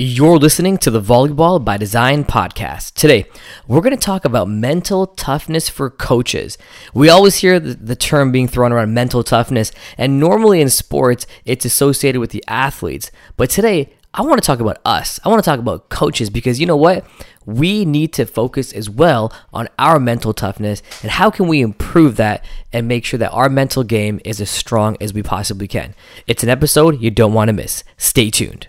You're listening to the Volleyball by Design podcast. Today, we're going to talk about mental toughness for coaches. We always hear the, the, term being thrown around mental toughness, and normally in sports, it's associated with the athletes. But today, I want to talk about us. I want to talk about coaches because you know what? We need to focus as well on our mental toughness and how can we improve that and make sure that our mental game is as strong as we possibly can. It's an episode you don't want to miss. Stay tuned.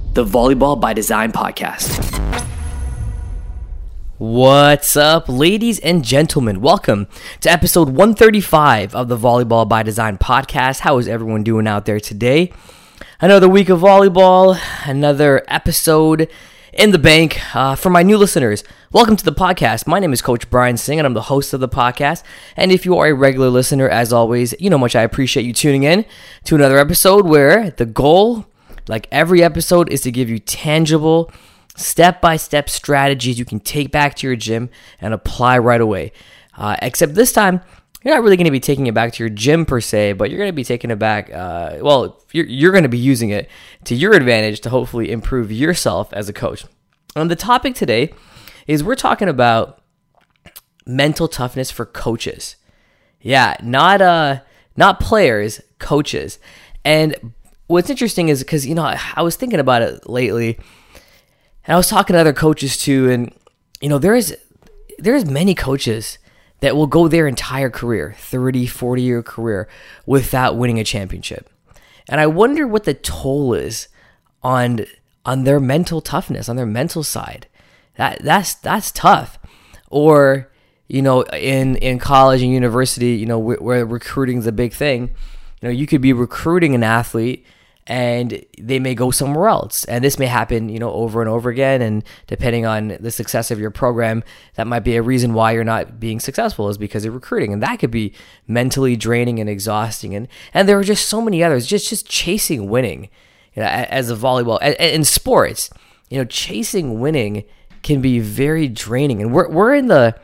the Volleyball by Design podcast. What's up, ladies and gentlemen? Welcome to episode 135 of the Volleyball by Design podcast. How is everyone doing out there today? Another week of volleyball, another episode in the bank. Uh, for my new listeners, welcome to the podcast. My name is Coach Brian Singh, and I'm the host of the podcast. And if you are a regular listener, as always, you know much I appreciate you tuning in to another episode where the goal like every episode is to give you tangible, step by step strategies you can take back to your gym and apply right away. Uh, except this time, you're not really going to be taking it back to your gym per se, but you're going to be taking it back. Uh, well, you're, you're going to be using it to your advantage to hopefully improve yourself as a coach. And the topic today is we're talking about mental toughness for coaches. Yeah, not uh, not players, coaches. And what's interesting is because you know I, I, was thinking about it lately, and I was talking to other coaches too, and you know there is there is many coaches that will go their entire career 30 40 year career without winning a championship. And i wonder what the toll is on on their mental toughness on their mental side. That that's that's tough. Or you know in in college and university you know where, where recruiting is a big thing you know you could be recruiting an athlete and they may go somewhere else. And this may happen, you know, over and over again. And depending on the success of your program, that might be a reason why you're not being successful is because of recruiting. And that could be mentally draining and exhausting. And and there are just so many others, just just chasing winning, you know, as a volleyball in sports. You know, chasing winning can be very draining. And we're we're in the,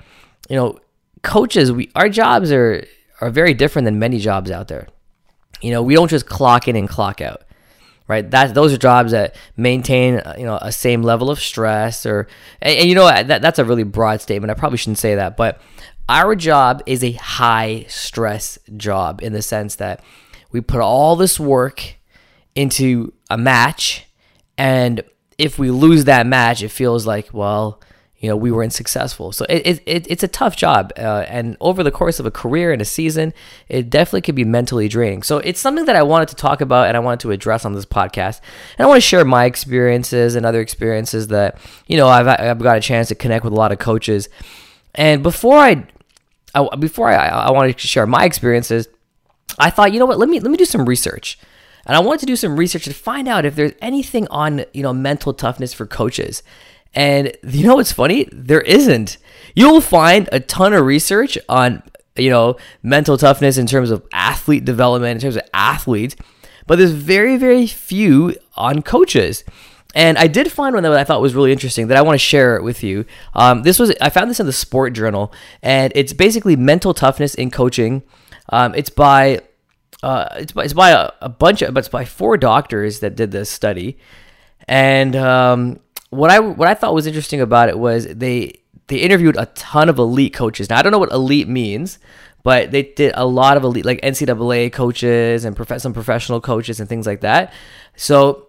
you know, coaches. We our jobs are are very different than many jobs out there. You know, we don't just clock in and clock out right? That those are jobs that maintain uh, you know a same level of stress or and, and, you know that that's a really broad statement. I probably shouldn't say that, but our job is a high stress job in the sense that we put all this work into a match and if we lose that match it feels like well you know we weren't successful so it, it, it's a tough job uh, and over the course of a career and a season it definitely could be mentally draining. So it's something that i wanted to talk about and i wanted to address on this podcast. And i want to share my experiences and other experiences that you know i've, I've got a chance to connect with a lot of coaches. And before i, I before i i wanted to share my experiences i thought you know what let me let me do some research and i wanted to do some research to find out if there's anything on you know mental toughness for coaches and you know what's funny? There isn't. You'll find a ton of research on, you know, mental toughness in terms of athlete development, in terms of athletes, but there's very, very few on coaches. And I did find one that I thought was really interesting that I want to share with you. Um, this was I found this in the Sport Journal, and it's basically mental toughness in coaching. Um, it's by uh, it's by, it's by a, a, bunch of, but it's by four doctors that did this study, and um, what I what I thought was interesting about it was they they interviewed a ton of elite coaches. Now I don't know what elite means, but they did a lot of elite like NCAA coaches and prof- some professional coaches and things like that. So,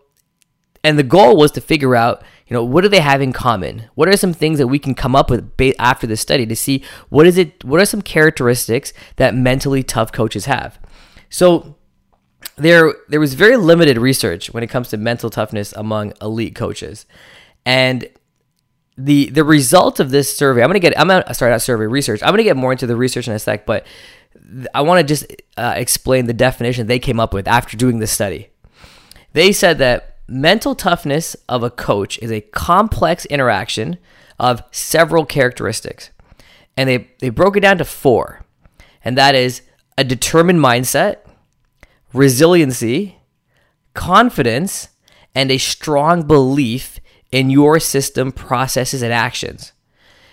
and the goal was to figure out, you know, what do they have in common? What are some things that we can come up with after this study to see what is it? What are some characteristics that mentally tough coaches have? So there there was very limited research when it comes to mental toughness among elite coaches. And the the result of this survey, I'm gonna get I'm gonna start out survey research. I'm gonna get more into the research in a sec, but I want to just uh, explain the definition they came up with after doing this study. They said that mental toughness of a coach is a complex interaction of several characteristics. And they, they broke it down to four. And that is a determined mindset, resiliency, confidence, and a strong belief in your system, processes, and actions.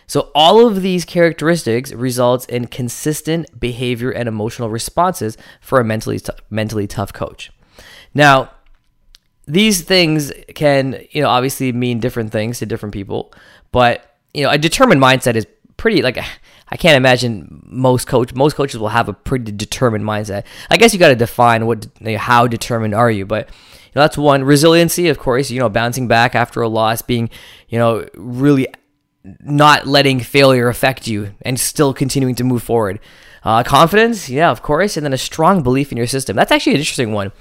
So all of these characteristics results in consistent behavior and emotional responses for a mentally t- mentally tough coach. Now, these things can, you know, obviously mean different things to different people, but you know, a determined mindset is pretty like I can't imagine most coach most coaches will have a pretty determined mindset. I guess you got to define what how determined are you, but you know, that's one resiliency, of course. You know, bouncing back after a loss, being you know really not letting failure affect you and still continuing to move forward. Uh, confidence, yeah, of course, and then a strong belief in your system. That's actually an interesting one,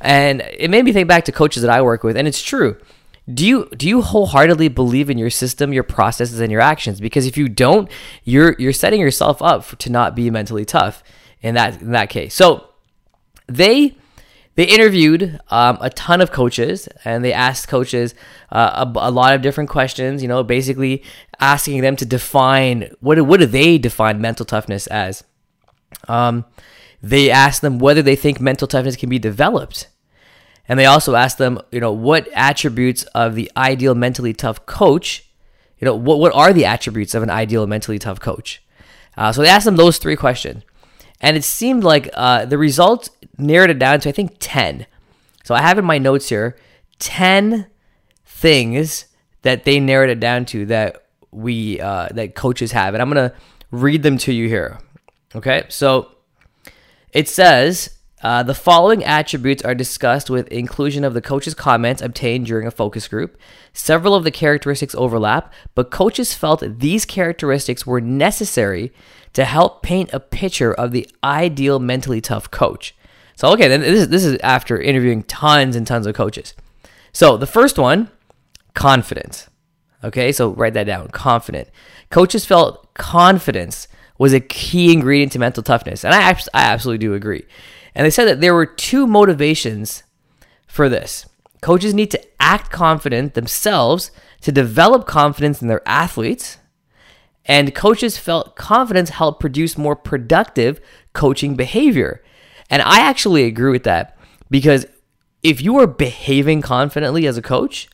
and it made me think back to coaches that I work with, and it's true. Do you do you wholeheartedly believe in your system, your processes, and your actions? Because if you don't, you're you're setting yourself up to not be mentally tough in that in that case. So they they interviewed um, a ton of coaches and they asked coaches uh, a, a, lot of different questions. You know, basically asking them to define what what do they define mental toughness as. Um, they asked them whether they think mental toughness can be developed, and they also asked them, you know, what attributes of the ideal mentally tough coach. You know, what what are the attributes of an ideal mentally tough coach? Uh, so they asked them those three questions. And it seemed like uh, the results narrowed it down to, I think, 10. So I have in my notes here 10 things that they narrowed it down to that we, uh, that coaches have. And I'm going to read them to you here. Okay. So it says, uh, the following attributes are discussed with inclusion of the coach's comments obtained during a focus group. Several of the characteristics overlap, but coaches felt these characteristics were necessary to help paint a picture of the ideal mentally tough coach. So, okay, then this is, this is after interviewing tons and tons of coaches. So, the first one, confidence. Okay, so write that down confident. Coaches felt confidence was a key ingredient to mental toughness. And I, I absolutely do agree. And they said that there were two motivations for this. Coaches need to act confident themselves to develop confidence in their athletes and coaches felt confidence helped produce more productive coaching behavior. And I actually agree with that because if you are behaving confidently as a coach,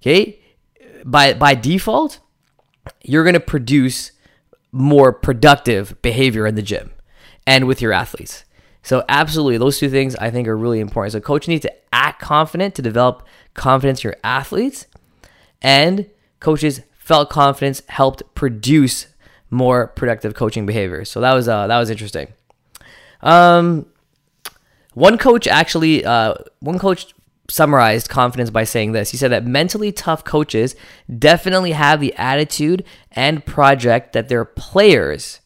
okay, by by default, you're going to produce more productive behavior in the gym and with your athletes. So absolutely, those two things I think are really important. So coach needs to act confident to develop confidence in your athletes, and coaches felt confidence helped produce more productive coaching behaviors. So that was uh, that was interesting. Um, one coach actually, uh, one coach summarized confidence by saying this. He said that mentally tough coaches definitely have the attitude and project that their players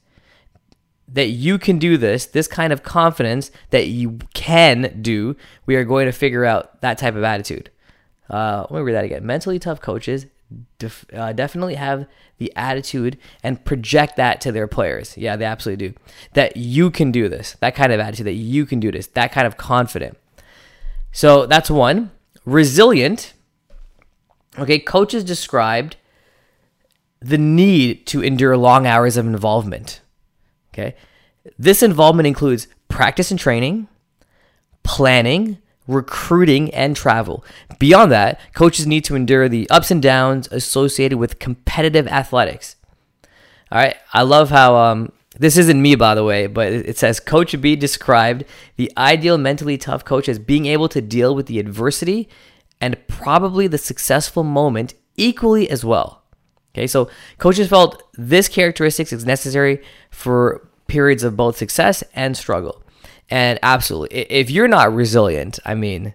that you can do this, this kind of confidence that you can do. We are going to figure out that type of attitude. Uh, let me read that again. Mentally tough coaches def- uh, definitely have the attitude and project that to their players. Yeah, they absolutely do. That you can do this. That kind of attitude that you can do this. That kind of confident. So that's one. Resilient. Okay, coaches described the need to endure long hours of involvement. Okay. This involvement includes practice and training, planning, recruiting, and travel. Beyond that, coaches need to endure the ups and downs associated with competitive athletics. All right, I love how um, this isn't me, by the way, but it says Coach B described the ideal mentally tough coach as being able to deal with the adversity and probably the successful moment equally as well. Okay, so coaches felt this characteristics is necessary for periods of both success and struggle. And absolutely, if you're not resilient, I mean,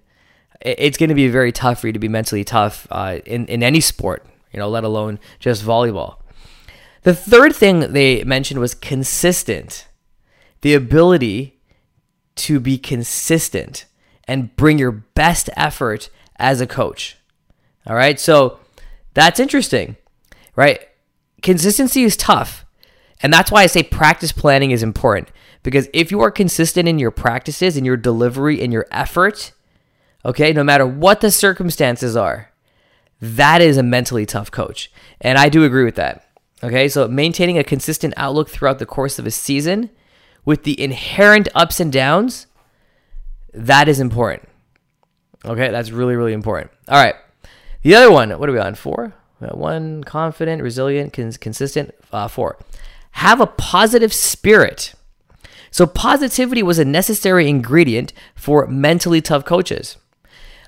it's going to be very tough for you to be mentally tough uh, in in any sport, you know, let alone just volleyball. The third thing they mentioned was consistent, the ability to be consistent and bring your best effort as a coach. All right, so that's interesting, right? Consistency is tough, and that's why I say practice planning is important because if you are consistent in your practices, in your delivery, in your effort, Okay, no matter what the circumstances are, that is a mentally tough coach. And I do agree with that. Okay, so maintaining a consistent outlook throughout the course of a season with the inherent ups and downs, that is important. Okay, that's really, really important. All right, the other one, what are we on? Four? One, confident, resilient, cons- consistent. Uh, four, have a positive spirit. So, positivity was a necessary ingredient for mentally tough coaches.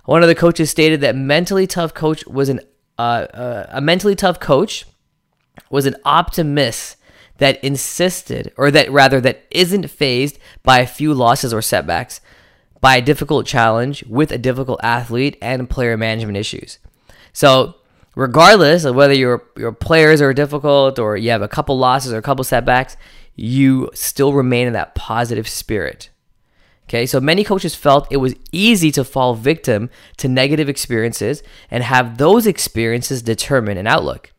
One of the coaches stated that mentally tough coach was an uh, uh, a mentally tough coach was an optimist that insisted, or that rather that isn't phased by a few losses or setbacks, by a difficult challenge with a difficult athlete and player management issues. So, regardless of whether your your players are difficult or you have a couple losses or a couple setbacks, you still remain in that positive spirit. Okay, so many coaches felt it was easy to fall victim to negative experiences and have those experiences determine an outlook.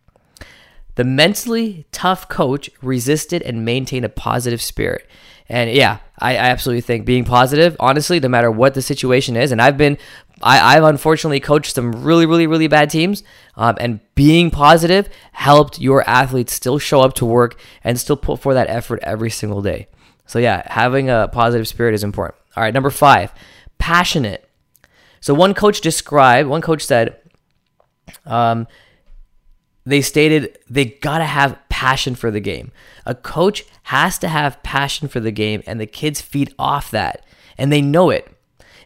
The mentally tough coach resisted and maintained a positive spirit. And yeah, I, I, absolutely think being positive, honestly, no matter what the situation is, and I've been, I, have unfortunately coached some really, really, really bad teams, um, and being positive helped your athletes still show up to work and still put for that effort every single day. So yeah, having a positive spirit is important. All right, number five, passionate. So one coach described, one coach said, um, they stated they gotta have passion for the game. A coach has to have passion for the game, and the kids feed off that, and they know it.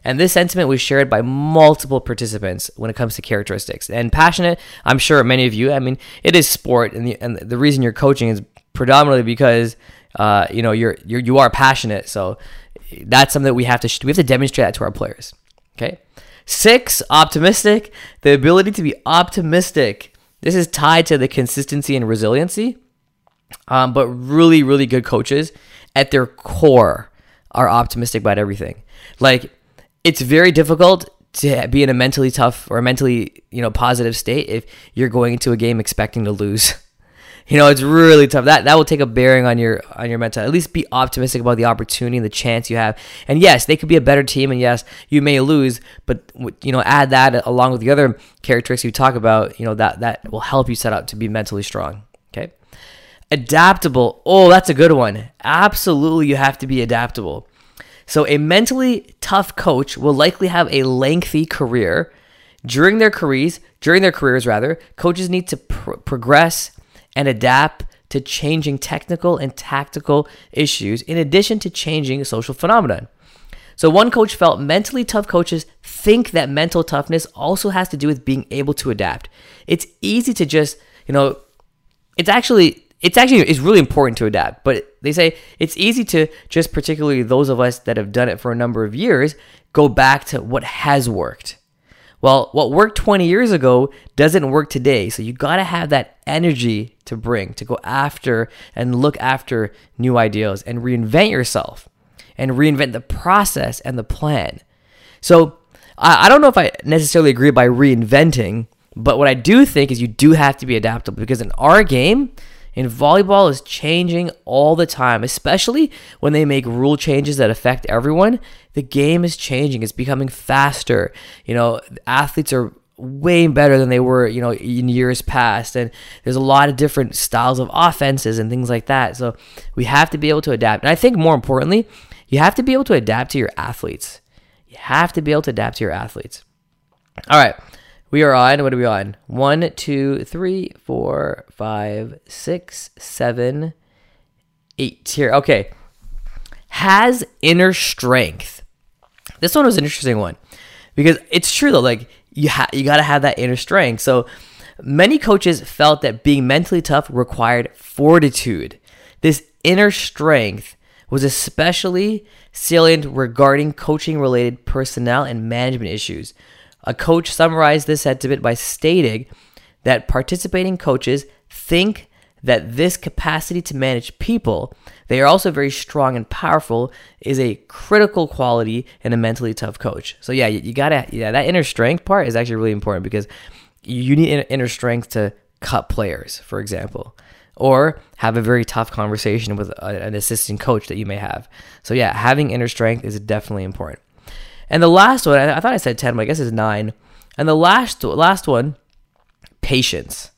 And this sentiment was shared by multiple participants when it comes to characteristics. And passionate, I'm sure many of you, I mean, it is sport, and the, and the reason you're coaching is predominantly because uh, you know you're, you're you are passionate. So that's something that we have to we have to demonstrate that to our players. Okay. Six, optimistic. The ability to be optimistic this is tied to the consistency and resiliency. Um, but really, really good coaches at their core are optimistic about everything. Like, it's very difficult to be in a mentally tough or a mentally, you know, positive state if you're going into a game expecting to lose. You know, it's really tough. That that will take a bearing on your on your mental. At least be optimistic about the opportunity and the chance you have. And yes, they could be a better team, and yes, you may lose. But you know, add that along with the other characteristics you talk about. You know, that that will help you set up to be mentally strong. Okay, adaptable. Oh, that's a good one. Absolutely, you have to be adaptable. So a mentally tough coach will likely have a lengthy career. During their careers, during their careers rather, coaches need to pr- progress and adapt to changing technical and tactical issues in addition to changing social phenomenon. So one coach felt mentally tough coaches think that mental toughness also has to do with being able to adapt. It's easy to just, you know, it's actually it's actually it's really important to adapt, but they say it's easy to just particularly those of us that have done it for a number of years go back to what has worked. Well, what worked 20 years ago doesn't work today. So you got to have that energy to bring, to go after and look after new ideas and reinvent yourself and reinvent the process and the plan. So I, I don't know if I necessarily agree by reinventing, but what I do think is you do have to be adaptable because in our game, and volleyball is changing all the time, especially when they make rule changes that affect everyone. The game is changing, it's becoming faster. You know, athletes are way better than they were, you know, in years past. And there's a lot of different styles of offenses and things like that. So we have to be able to adapt. And I think more importantly, you have to be able to adapt to your athletes. You have to be able to adapt to your athletes. All right. We are on, what are we on? One, two, three, four, five, six, seven, eight here. Okay. Has inner strength. This one was an interesting one because it's true though, like you ha- you got to have that inner strength. So many coaches felt that being mentally tough required fortitude. This inner strength was especially salient regarding coaching related personnel and management issues a coach summarized this sentiment by stating that participating coaches think that this capacity to manage people, they are also very strong and powerful, is a critical quality in a mentally tough coach. So yeah, you, you gotta yeah that inner strength part is actually really important because you need inner strength to cut players, for example, or have a very tough conversation with an assistant coach that you may have. So yeah, having inner strength is definitely important. And the last one, I thought I said 10, but I guess it's 9. And the last last one, patience.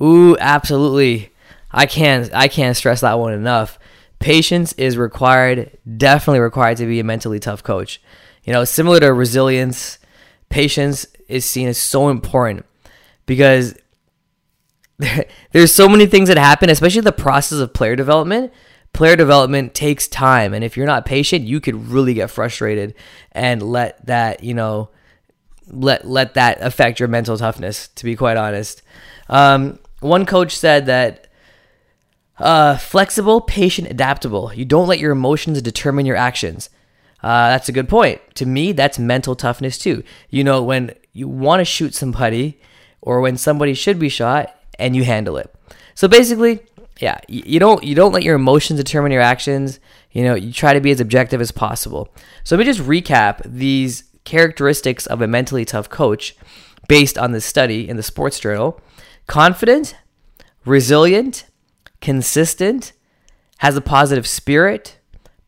Ooh, absolutely. I can't I can't stress that one enough. Patience is required, definitely required to be a mentally tough coach. You know, similar to resilience, patience is seen as so important because there's so many things that happen, especially the process of player development. Player development takes time, and if you're not patient, you could really get frustrated and let that, you know, let let that affect your mental toughness. To be quite honest, um, one coach said that uh, flexible, patient, adaptable. You don't let your emotions determine your actions. Uh, that's a good point. To me, that's mental toughness too. You know, when you want to shoot somebody or when somebody should be shot and you handle it. So basically, yeah, you don't you don't let your emotions determine your actions. You know, you try to be as objective as possible. So let me just recap these characteristics of a mentally tough coach based on this study in the Sports Journal. Confident, resilient, consistent, has a positive spirit,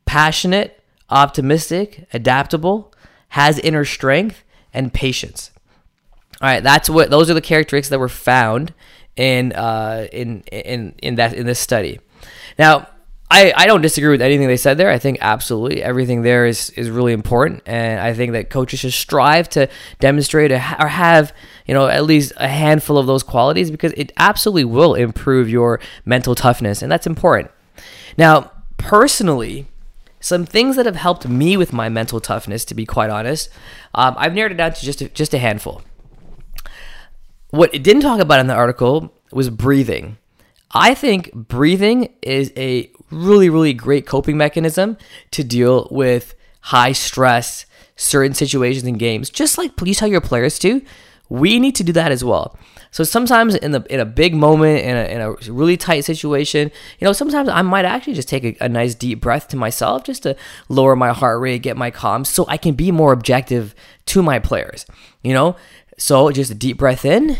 passionate, optimistic, adaptable, has inner strength, and patience. All right, that's what those are the characteristics that were found in uh, in in in that in this study. Now, I, I don't disagree with anything they said there. I think absolutely everything there is, is really important, and I think that coaches should strive to demonstrate or have you know at least a handful of those qualities because it absolutely will improve your mental toughness, and that's important. Now, personally, some things that have helped me with my mental toughness, to be quite honest, um, I've narrowed it down to just a, just a handful. What it didn't talk about in the article was breathing. I think breathing is a really, really great coping mechanism to deal with high stress, certain situations in games. Just like you tell your players to, we need to do that as well. So sometimes in the in a big moment in a, in a really tight situation, you know, sometimes I might actually just take a, a nice deep breath to myself just to lower my heart rate, get my calm, so I can be more objective to my players. You know, so just a deep breath in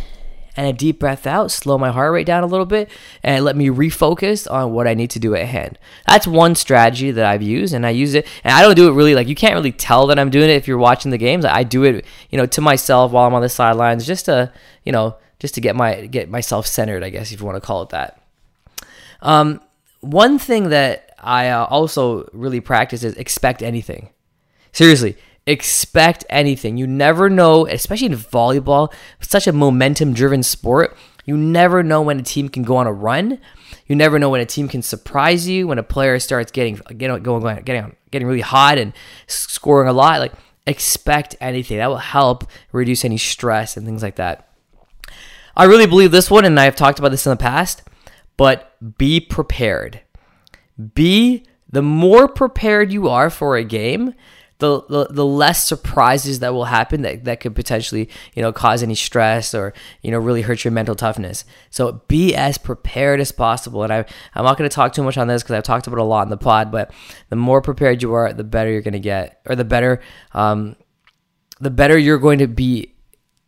and a deep breath out, slow my heart rate down a little bit, and let me refocus on what I need to do at hand. That's one strategy that I've used, and I use it. And I don't do it really like you can't really tell that I'm doing it if you're watching the games. I do it, you know, to myself while I'm on the sidelines, just to, you know, just to get my get myself centered, I guess if you want to call it that. Um, one thing that I uh, also really practice is expect anything. Seriously, expect anything. You never know, especially in volleyball, such a momentum driven sport. You never know when a team can go on a run. You never know when a team can surprise you. When a player starts getting getting going, getting getting really hot and scoring a lot, like expect anything. That will help reduce any stress and things like that. I really believe this one, and I've talked about this in the past. But be prepared. Be the more prepared you are for a game, the, the, the less surprises that will happen that, that could potentially you know cause any stress or you know really hurt your mental toughness. So be as prepared as possible. And I, i'm not going to talk too much on this because i've talked about a lot in the pod but the more prepared you are the better you're going to get or the better um, the better you're going to be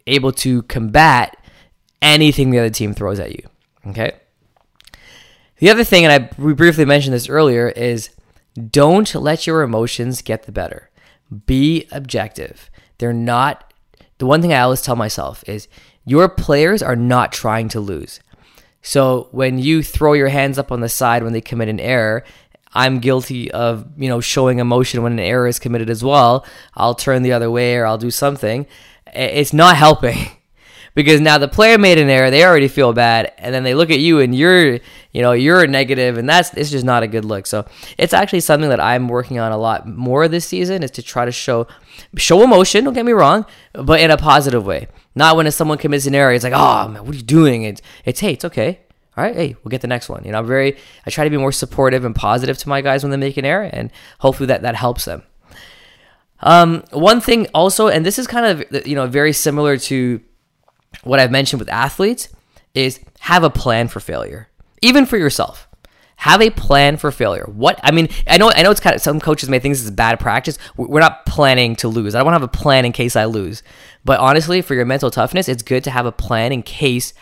able to combat anything the other team throws at you okay? The other thing and i we briefly mentioned this earlier is don't let your emotions get the better be objective. They're not, the one thing I always tell myself is your players are not trying to lose. So when you throw your hands up on the side when they commit an error, I'm guilty of, you know, showing emotion when an error is committed as well. I'll turn the other way or I'll do something. It's not helping. because now the player made an error, they already feel bad, and then they look at you and you're, you know, you're negative, and that's it's just not a good look. So it's actually something that I'm working on a lot more this season is to try to show show emotion. Don't get me wrong, but in a positive way. Not when someone commits an error, it's like, oh man, what are you doing? It's it's hey, it's okay. All right, hey, we'll get the next one. You know, I'm very, I try to be more supportive and positive to my guys when they make an error, and hopefully that that helps them. Um, one thing also, and this is kind of you know very similar to what I've mentioned with athletes is have a plan for failure, even for yourself. Have a plan for failure. What I mean, I know, I know it's kind of some coaches may think this is bad practice. We're not planning to lose. I don't want to have a plan in case I lose. But honestly, for your mental toughness, it's good to have a plan in case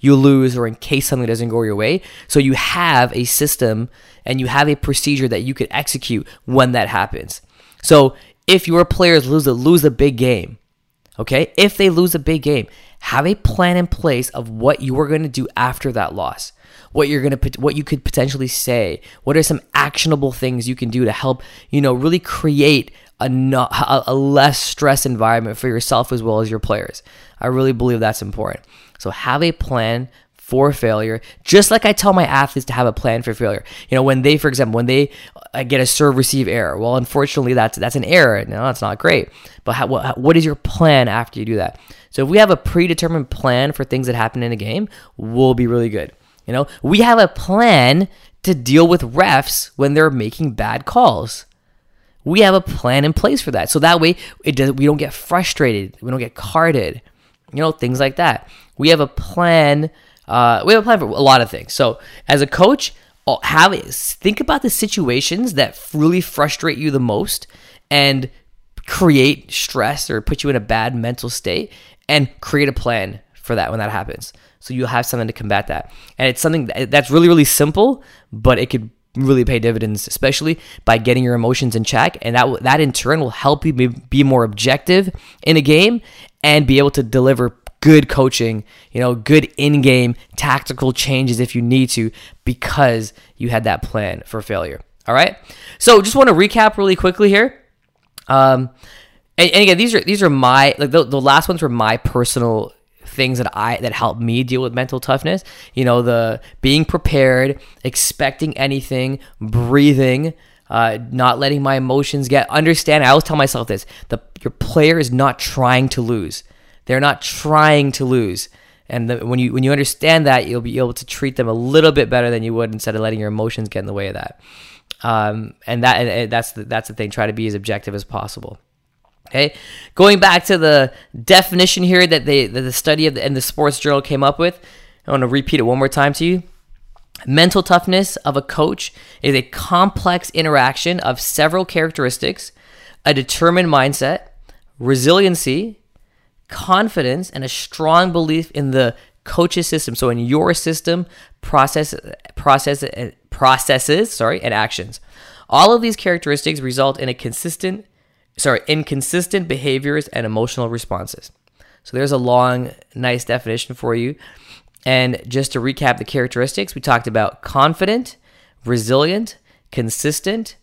you lose or in case something doesn't go your way. So you have a system and you have a procedure that you could execute when that happens. So if your players lose a lose a big game, okay? If they lose a big game, have a plan in place of what you are going to do after that loss. What you're going to what you could potentially say. What are some actionable things you can do to help, you know, really create a, not, a less stress environment for yourself as well as your players. I really believe that's important. So have a plan for failure, just like I tell my athletes to have a plan for failure. You know, when they, for example, when they uh, get a serve receive error, well, unfortunately, that's that's an error. No, that's not great. But how, what, what is your plan after you do that? So if we have a predetermined plan for things that happen in a game, we'll be really good. You know, we have a plan to deal with refs when they're making bad calls. We have a plan in place for that. So that way it does we don't get frustrated, we don't get carded. You know, things like that. We have a plan uh, we have a plan for a lot of things. So as a coach, have think about the situations that really frustrate you the most and create stress or put you in a bad mental state and create a plan for that when that happens. So you'll have something to combat that. And it's something that's really, really simple, but it could really pay dividends, especially by getting your emotions in check. And that, that in turn will help you be more objective in a game and be able to deliver good coaching, you know, good in game tactical changes if you need to because you had that plan for failure. All right. So just want to recap really quickly here. Um, and, and again, these are these are my like the, the last ones were my personal things that I that helped me deal with mental toughness. You know, the being prepared, expecting anything, breathing, uh, not letting my emotions get understand. I always tell myself this: the your player is not trying to lose. They're not trying to lose. And the, when you when you understand that, you'll be able to treat them a little bit better than you would instead of letting your emotions get in the way of that. Um, and that and that's the, that's the thing. Try to be as objective as possible. Okay, going back to the definition here that they that the study of the, and the Sports Journal came up with. I want to repeat it one more time to you. Mental toughness of a coach is a complex interaction of several characteristics, a determined mindset, resiliency, confidence and a strong belief in the coach's system. So in your system, process, process, processes, sorry, and actions. All of these characteristics result in a consistent, sorry, inconsistent behaviors and emotional responses. So there's a long, nice definition for you. And just to recap the characteristics, we talked about confident, resilient, consistent,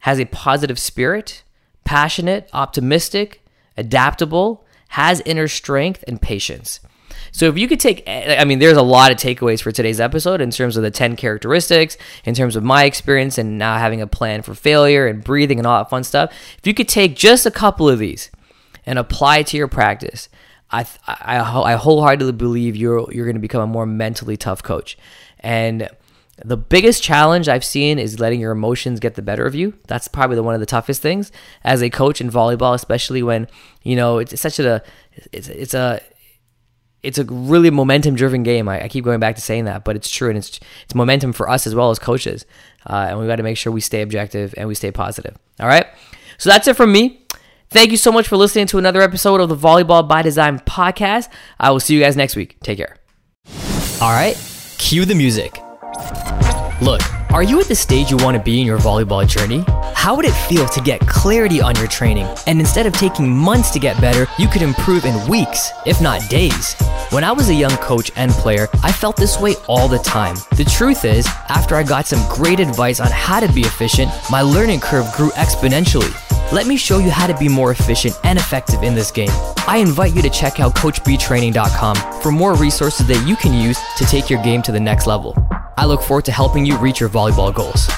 has a positive spirit, passionate, optimistic, adaptable, has inner strength and patience. So if you could take, I mean, there's a lot of takeaways for today's episode in terms of the 10 characteristics, in terms of my experience and now having a plan for failure and breathing and all that fun stuff. If you could take just a couple of these and apply it to your practice, I, I, I wholeheartedly believe you're, you're going to become a more mentally tough coach. And the biggest challenge I've seen is letting your emotions get the better of you. That's probably the, one of the toughest things as a coach in volleyball, especially when you know it's, such a it's it's a it's a really momentum driven game. I, I, keep going back to saying that, but it's true, and it's it's momentum for us as well as coaches, uh, and we got to make sure we stay objective and we stay positive. All right, so that's it from me. Thank you so much for listening to another episode of the Volleyball by Design podcast. I will see you guys next week. Take care. All right, cue the music. Look, are you at the stage you want to be in your volleyball journey? How would it feel to get clarity on your training and instead of taking months to get better, you could improve in weeks, if not days? When I was a young coach and player, I felt this way all the time. The truth is, after I got some great advice on how to be efficient, my learning curve grew exponentially. Let me show you how to be more efficient and effective in this game. I invite you to check out CoachBTraining.com for more resources that you can use to take your game to the next level. I look forward to helping you reach your volleyball goals.